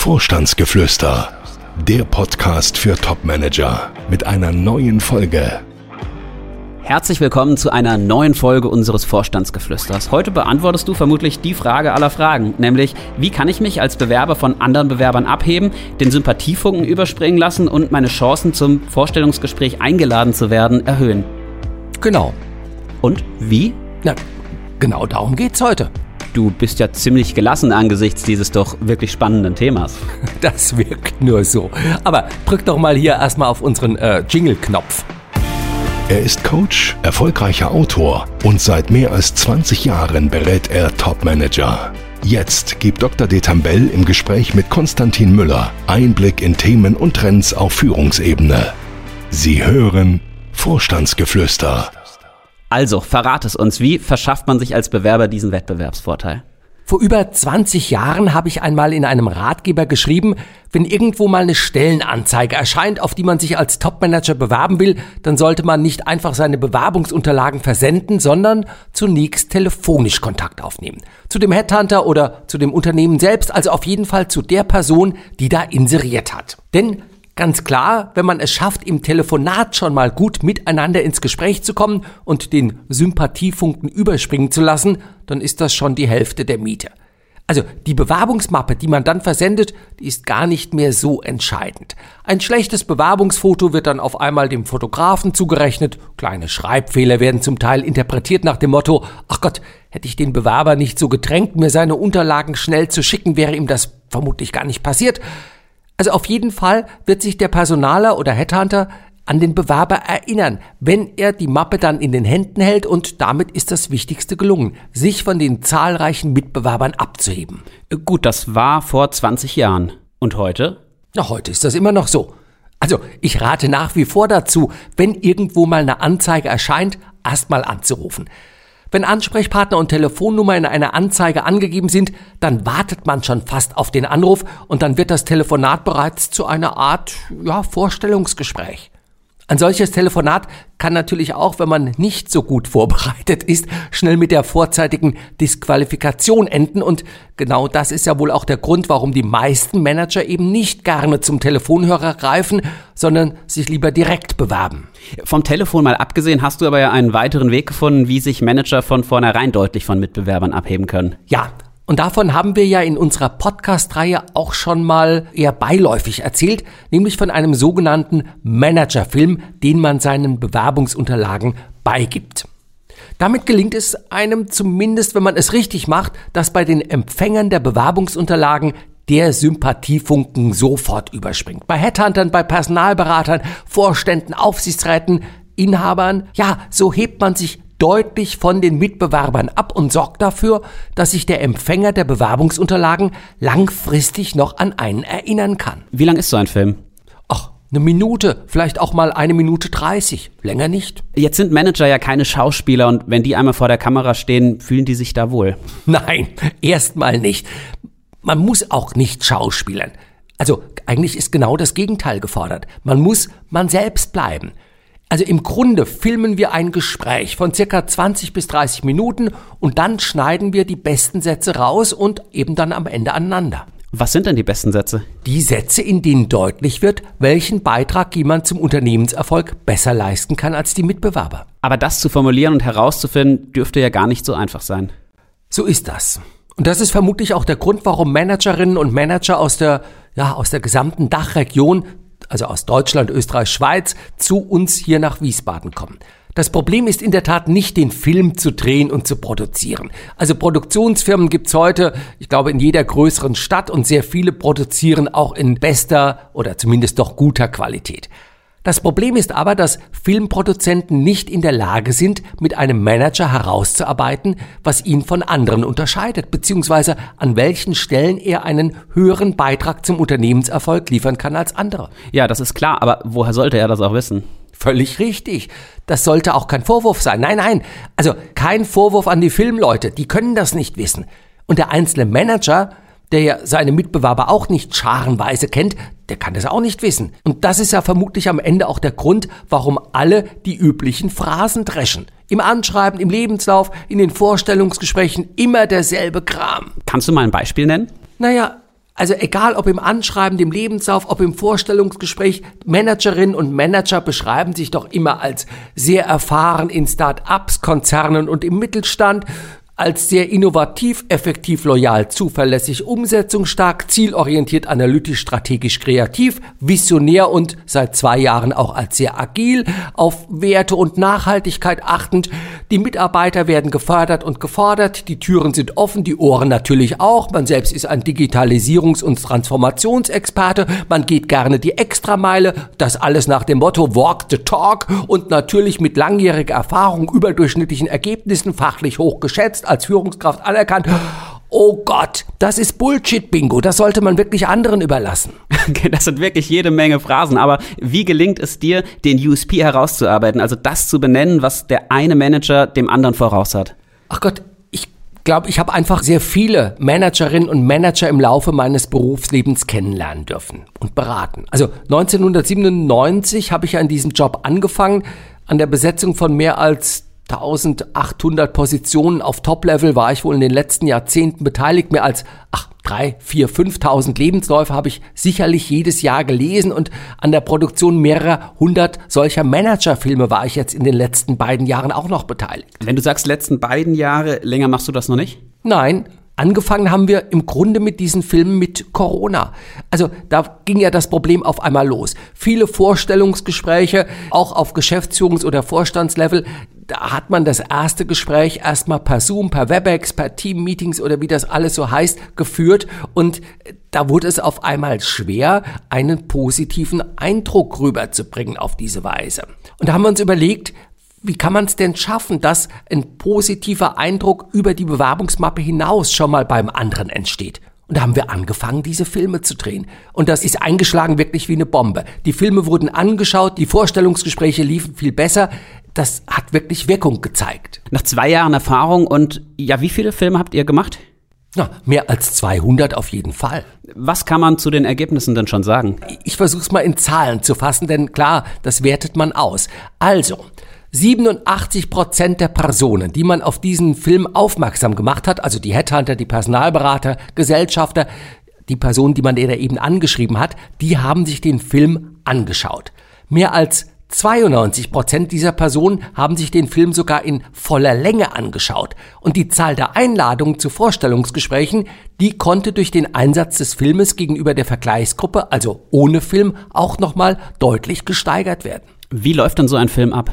Vorstandsgeflüster, der Podcast für Topmanager mit einer neuen Folge. Herzlich willkommen zu einer neuen Folge unseres Vorstandsgeflüsters. Heute beantwortest du vermutlich die Frage aller Fragen, nämlich wie kann ich mich als Bewerber von anderen Bewerbern abheben, den Sympathiefunken überspringen lassen und meine Chancen zum Vorstellungsgespräch eingeladen zu werden erhöhen. Genau. Und wie? Na, genau darum geht's heute. Du bist ja ziemlich gelassen angesichts dieses doch wirklich spannenden Themas. Das wirkt nur so. Aber drück doch mal hier erstmal auf unseren äh, Jingle-Knopf. Er ist Coach, erfolgreicher Autor und seit mehr als 20 Jahren berät er Topmanager. Jetzt gibt Dr. Detambell im Gespräch mit Konstantin Müller Einblick in Themen und Trends auf Führungsebene. Sie hören Vorstandsgeflüster. Also, verrat es uns, wie verschafft man sich als Bewerber diesen Wettbewerbsvorteil? Vor über 20 Jahren habe ich einmal in einem Ratgeber geschrieben, wenn irgendwo mal eine Stellenanzeige erscheint, auf die man sich als Topmanager bewerben will, dann sollte man nicht einfach seine Bewerbungsunterlagen versenden, sondern zunächst telefonisch Kontakt aufnehmen. Zu dem Headhunter oder zu dem Unternehmen selbst, also auf jeden Fall zu der Person, die da inseriert hat. Denn Ganz klar, wenn man es schafft, im Telefonat schon mal gut miteinander ins Gespräch zu kommen und den Sympathiefunken überspringen zu lassen, dann ist das schon die Hälfte der Miete. Also die Bewerbungsmappe, die man dann versendet, die ist gar nicht mehr so entscheidend. Ein schlechtes Bewerbungsfoto wird dann auf einmal dem Fotografen zugerechnet, kleine Schreibfehler werden zum Teil interpretiert nach dem Motto, ach Gott, hätte ich den Bewerber nicht so gedrängt, mir seine Unterlagen schnell zu schicken, wäre ihm das vermutlich gar nicht passiert. Also auf jeden Fall wird sich der Personaler oder Headhunter an den Bewerber erinnern, wenn er die Mappe dann in den Händen hält und damit ist das Wichtigste gelungen, sich von den zahlreichen Mitbewerbern abzuheben. Gut, das war vor 20 Jahren. Und heute? Na, heute ist das immer noch so. Also, ich rate nach wie vor dazu, wenn irgendwo mal eine Anzeige erscheint, erstmal anzurufen. Wenn Ansprechpartner und Telefonnummer in einer Anzeige angegeben sind, dann wartet man schon fast auf den Anruf und dann wird das Telefonat bereits zu einer Art ja, Vorstellungsgespräch. Ein solches Telefonat kann natürlich auch, wenn man nicht so gut vorbereitet ist, schnell mit der vorzeitigen Disqualifikation enden. Und genau das ist ja wohl auch der Grund, warum die meisten Manager eben nicht gerne zum Telefonhörer greifen, sondern sich lieber direkt bewerben. Vom Telefon mal abgesehen, hast du aber ja einen weiteren Weg gefunden, wie sich Manager von vornherein deutlich von Mitbewerbern abheben können. Ja, und davon haben wir ja in unserer Podcast-Reihe auch schon mal eher beiläufig erzählt, nämlich von einem sogenannten Managerfilm, den man seinen Bewerbungsunterlagen beigibt. Damit gelingt es einem zumindest, wenn man es richtig macht, dass bei den Empfängern der Bewerbungsunterlagen der Sympathiefunken sofort überspringt. Bei Headhuntern, bei Personalberatern, Vorständen, Aufsichtsräten, Inhabern, ja, so hebt man sich deutlich von den Mitbewerbern ab und sorgt dafür, dass sich der Empfänger der Bewerbungsunterlagen langfristig noch an einen erinnern kann. Wie lang ist so ein Film? Ach, eine Minute, vielleicht auch mal eine Minute dreißig, länger nicht. Jetzt sind Manager ja keine Schauspieler und wenn die einmal vor der Kamera stehen, fühlen die sich da wohl. Nein, erstmal nicht. Man muss auch nicht schauspielern. Also eigentlich ist genau das Gegenteil gefordert. Man muss man selbst bleiben. Also im Grunde filmen wir ein Gespräch von circa 20 bis 30 Minuten und dann schneiden wir die besten Sätze raus und eben dann am Ende aneinander. Was sind denn die besten Sätze? Die Sätze, in denen deutlich wird, welchen Beitrag jemand zum Unternehmenserfolg besser leisten kann als die Mitbewerber. Aber das zu formulieren und herauszufinden, dürfte ja gar nicht so einfach sein. So ist das. Und das ist vermutlich auch der Grund, warum Managerinnen und Manager aus der, ja, aus der gesamten Dachregion also aus Deutschland, Österreich, Schweiz, zu uns hier nach Wiesbaden kommen. Das Problem ist in der Tat nicht, den Film zu drehen und zu produzieren. Also Produktionsfirmen gibt's heute, ich glaube, in jeder größeren Stadt und sehr viele produzieren auch in bester oder zumindest doch guter Qualität. Das Problem ist aber, dass Filmproduzenten nicht in der Lage sind, mit einem Manager herauszuarbeiten, was ihn von anderen unterscheidet, beziehungsweise an welchen Stellen er einen höheren Beitrag zum Unternehmenserfolg liefern kann als andere. Ja, das ist klar, aber woher sollte er das auch wissen? Völlig richtig. Das sollte auch kein Vorwurf sein. Nein, nein. Also kein Vorwurf an die Filmleute. Die können das nicht wissen. Und der einzelne Manager der ja seine Mitbewerber auch nicht scharenweise kennt, der kann das auch nicht wissen. Und das ist ja vermutlich am Ende auch der Grund, warum alle die üblichen Phrasen dreschen. Im Anschreiben, im Lebenslauf, in den Vorstellungsgesprächen immer derselbe Kram. Kannst du mal ein Beispiel nennen? Naja, Also egal ob im Anschreiben, dem Lebenslauf, ob im Vorstellungsgespräch, Managerinnen und Manager beschreiben sich doch immer als sehr erfahren in Start-ups, Konzernen und im Mittelstand als sehr innovativ, effektiv, loyal, zuverlässig, umsetzungsstark, zielorientiert, analytisch, strategisch, kreativ, visionär und seit zwei Jahren auch als sehr agil, auf Werte und Nachhaltigkeit achtend. Die Mitarbeiter werden gefördert und gefordert, die Türen sind offen, die Ohren natürlich auch. Man selbst ist ein Digitalisierungs- und Transformationsexperte. Man geht gerne die Extrameile. Das alles nach dem Motto Walk the Talk und natürlich mit langjähriger Erfahrung, überdurchschnittlichen Ergebnissen, fachlich hoch geschätzt als Führungskraft anerkannt. Oh Gott, das ist Bullshit-Bingo. Das sollte man wirklich anderen überlassen. Das sind wirklich jede Menge Phrasen. Aber wie gelingt es dir, den USP herauszuarbeiten? Also das zu benennen, was der eine Manager dem anderen voraus hat? Ach Gott, ich glaube, ich habe einfach sehr viele Managerinnen und Manager im Laufe meines Berufslebens kennenlernen dürfen und beraten. Also 1997 habe ich an diesem Job angefangen, an der Besetzung von mehr als 1800 Positionen auf Top-Level war ich wohl in den letzten Jahrzehnten beteiligt. Mehr als ach, drei, vier, 5.000 Lebensläufe habe ich sicherlich jedes Jahr gelesen und an der Produktion mehrerer hundert solcher Managerfilme war ich jetzt in den letzten beiden Jahren auch noch beteiligt. Wenn du sagst letzten beiden Jahre, länger machst du das noch nicht? Nein, Angefangen haben wir im Grunde mit diesen Filmen mit Corona. Also da ging ja das Problem auf einmal los. Viele Vorstellungsgespräche, auch auf Geschäftsführungs- oder Vorstandslevel, da hat man das erste Gespräch erstmal per Zoom, per Webex, per Team-Meetings oder wie das alles so heißt, geführt und da wurde es auf einmal schwer, einen positiven Eindruck rüberzubringen auf diese Weise. Und da haben wir uns überlegt, wie kann man es denn schaffen, dass ein positiver Eindruck über die Bewerbungsmappe hinaus schon mal beim anderen entsteht? Und da haben wir angefangen, diese Filme zu drehen. Und das ist eingeschlagen wirklich wie eine Bombe. Die Filme wurden angeschaut, die Vorstellungsgespräche liefen viel besser. Das hat wirklich Wirkung gezeigt. Nach zwei Jahren Erfahrung und ja, wie viele Filme habt ihr gemacht? Ja, mehr als 200 auf jeden Fall. Was kann man zu den Ergebnissen denn schon sagen? Ich versuche es mal in Zahlen zu fassen, denn klar, das wertet man aus. Also, 87 Prozent der Personen, die man auf diesen Film aufmerksam gemacht hat, also die Headhunter, die Personalberater, Gesellschafter, die Personen, die man da eben angeschrieben hat, die haben sich den Film angeschaut. Mehr als 92 Prozent dieser Personen haben sich den Film sogar in voller Länge angeschaut. Und die Zahl der Einladungen zu Vorstellungsgesprächen, die konnte durch den Einsatz des Filmes gegenüber der Vergleichsgruppe, also ohne Film, auch nochmal deutlich gesteigert werden. Wie läuft dann so ein Film ab?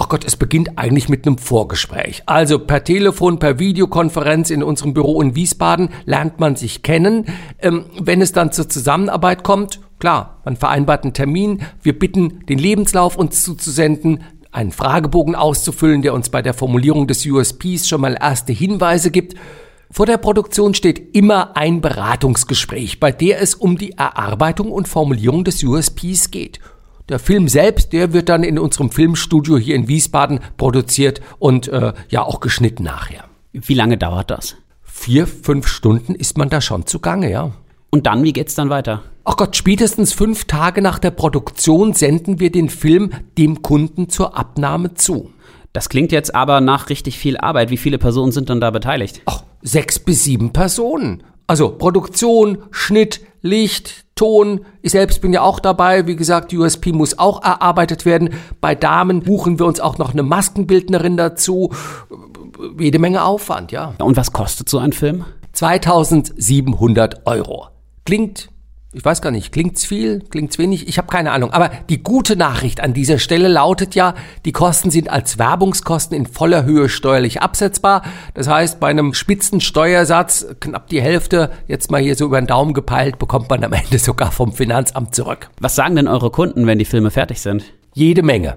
Ach Gott, es beginnt eigentlich mit einem Vorgespräch. Also per Telefon, per Videokonferenz in unserem Büro in Wiesbaden lernt man sich kennen. Ähm, wenn es dann zur Zusammenarbeit kommt, klar, man vereinbart einen Termin. Wir bitten, den Lebenslauf uns zuzusenden, einen Fragebogen auszufüllen, der uns bei der Formulierung des USPs schon mal erste Hinweise gibt. Vor der Produktion steht immer ein Beratungsgespräch, bei der es um die Erarbeitung und Formulierung des USPs geht. Der Film selbst, der wird dann in unserem Filmstudio hier in Wiesbaden produziert und äh, ja auch geschnitten nachher. Wie lange dauert das? Vier, fünf Stunden ist man da schon zugange, ja. Und dann, wie geht's dann weiter? Ach Gott, spätestens fünf Tage nach der Produktion senden wir den Film dem Kunden zur Abnahme zu. Das klingt jetzt aber nach richtig viel Arbeit. Wie viele Personen sind dann da beteiligt? Ach, sechs bis sieben Personen. Also Produktion, Schnitt, Licht, Ton. Ich selbst bin ja auch dabei. Wie gesagt, USP muss auch erarbeitet werden. Bei Damen buchen wir uns auch noch eine Maskenbildnerin dazu. Jede Menge Aufwand, ja. Und was kostet so ein Film? 2700 Euro. Klingt ich weiß gar nicht, klingt's viel, klingt's wenig? Ich habe keine Ahnung. Aber die gute Nachricht an dieser Stelle lautet ja, die Kosten sind als Werbungskosten in voller Höhe steuerlich absetzbar. Das heißt, bei einem Spitzensteuersatz, knapp die Hälfte, jetzt mal hier so über den Daumen gepeilt, bekommt man am Ende sogar vom Finanzamt zurück. Was sagen denn eure Kunden, wenn die Filme fertig sind? Jede Menge.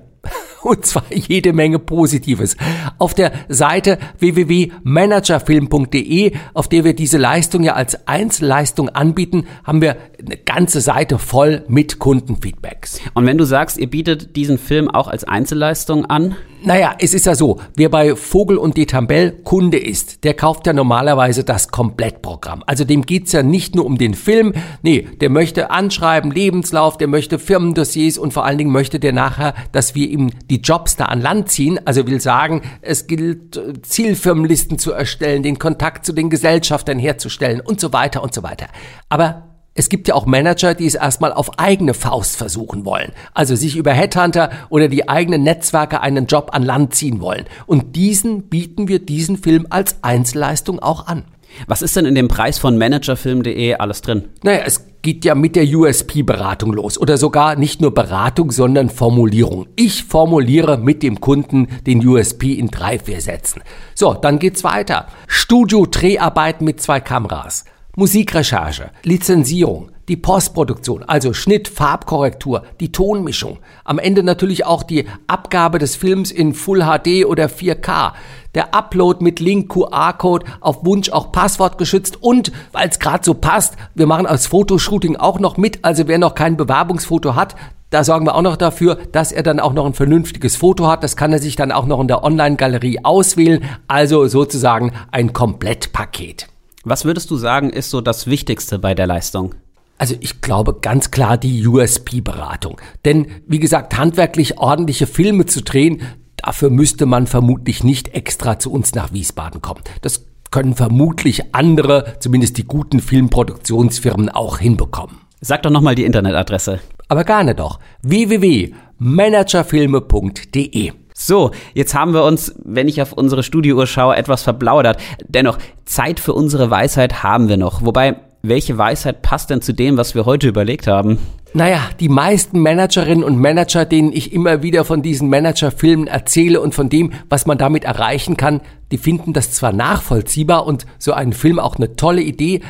Und zwar jede Menge Positives. Auf der Seite www.managerfilm.de, auf der wir diese Leistung ja als Einzelleistung anbieten, haben wir eine ganze Seite voll mit Kundenfeedbacks. Und wenn du sagst, ihr bietet diesen Film auch als Einzelleistung an? Naja, es ist ja so, wer bei Vogel und Detambell Kunde ist, der kauft ja normalerweise das Komplettprogramm. Also dem geht's ja nicht nur um den Film, nee, der möchte Anschreiben, Lebenslauf, der möchte Firmendossiers und vor allen Dingen möchte der nachher, dass wir ihm die Jobs da an Land ziehen. Also will sagen, es gilt Zielfirmenlisten zu erstellen, den Kontakt zu den Gesellschaftern herzustellen und so weiter und so weiter. Aber Es gibt ja auch Manager, die es erstmal auf eigene Faust versuchen wollen. Also sich über Headhunter oder die eigenen Netzwerke einen Job an Land ziehen wollen. Und diesen bieten wir diesen Film als Einzelleistung auch an. Was ist denn in dem Preis von managerfilm.de alles drin? Naja, es geht ja mit der USP-Beratung los. Oder sogar nicht nur Beratung, sondern Formulierung. Ich formuliere mit dem Kunden den USP in drei, vier Sätzen. So, dann geht's weiter. Studio-Dreharbeiten mit zwei Kameras. Musikrecherche, Lizenzierung, die Postproduktion, also Schnitt, Farbkorrektur, die Tonmischung, am Ende natürlich auch die Abgabe des Films in Full HD oder 4K, der Upload mit Link, QR-Code, auf Wunsch auch passwortgeschützt und, weil es gerade so passt, wir machen als Fotoshooting auch noch mit, also wer noch kein Bewerbungsfoto hat, da sorgen wir auch noch dafür, dass er dann auch noch ein vernünftiges Foto hat. Das kann er sich dann auch noch in der Online-Galerie auswählen. Also sozusagen ein Komplettpaket. Was würdest du sagen, ist so das Wichtigste bei der Leistung? Also ich glaube ganz klar die USP-Beratung. Denn wie gesagt, handwerklich ordentliche Filme zu drehen, dafür müsste man vermutlich nicht extra zu uns nach Wiesbaden kommen. Das können vermutlich andere, zumindest die guten Filmproduktionsfirmen auch hinbekommen. Sag doch nochmal die Internetadresse. Aber gerne doch. www.managerfilme.de so, jetzt haben wir uns, wenn ich auf unsere Studiouhr schaue, etwas verplaudert. Dennoch, Zeit für unsere Weisheit haben wir noch. Wobei, welche Weisheit passt denn zu dem, was wir heute überlegt haben? Naja, die meisten Managerinnen und Manager, denen ich immer wieder von diesen Managerfilmen erzähle und von dem, was man damit erreichen kann, die finden das zwar nachvollziehbar und so einen Film auch eine tolle Idee,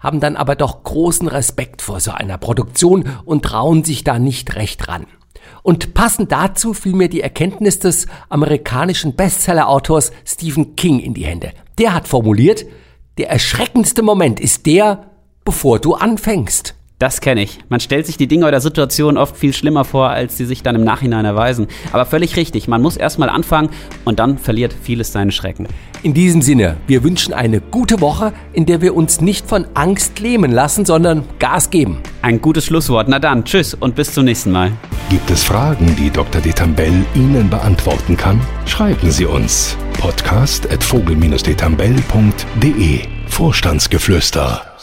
haben dann aber doch großen Respekt vor so einer Produktion und trauen sich da nicht recht ran. Und passend dazu fiel mir die Erkenntnis des amerikanischen Bestseller-Autors Stephen King in die Hände. Der hat formuliert, der erschreckendste Moment ist der, bevor du anfängst. Das kenne ich. Man stellt sich die Dinge oder Situationen oft viel schlimmer vor, als sie sich dann im Nachhinein erweisen. Aber völlig richtig. Man muss erstmal anfangen und dann verliert vieles seinen Schrecken. In diesem Sinne, wir wünschen eine gute Woche, in der wir uns nicht von Angst lähmen lassen, sondern Gas geben. Ein gutes Schlusswort. Na dann, tschüss und bis zum nächsten Mal. Gibt es Fragen, die Dr. Detambell Ihnen beantworten kann? Schreiben Sie uns. Podcast at vogel-detambell.de Vorstandsgeflüster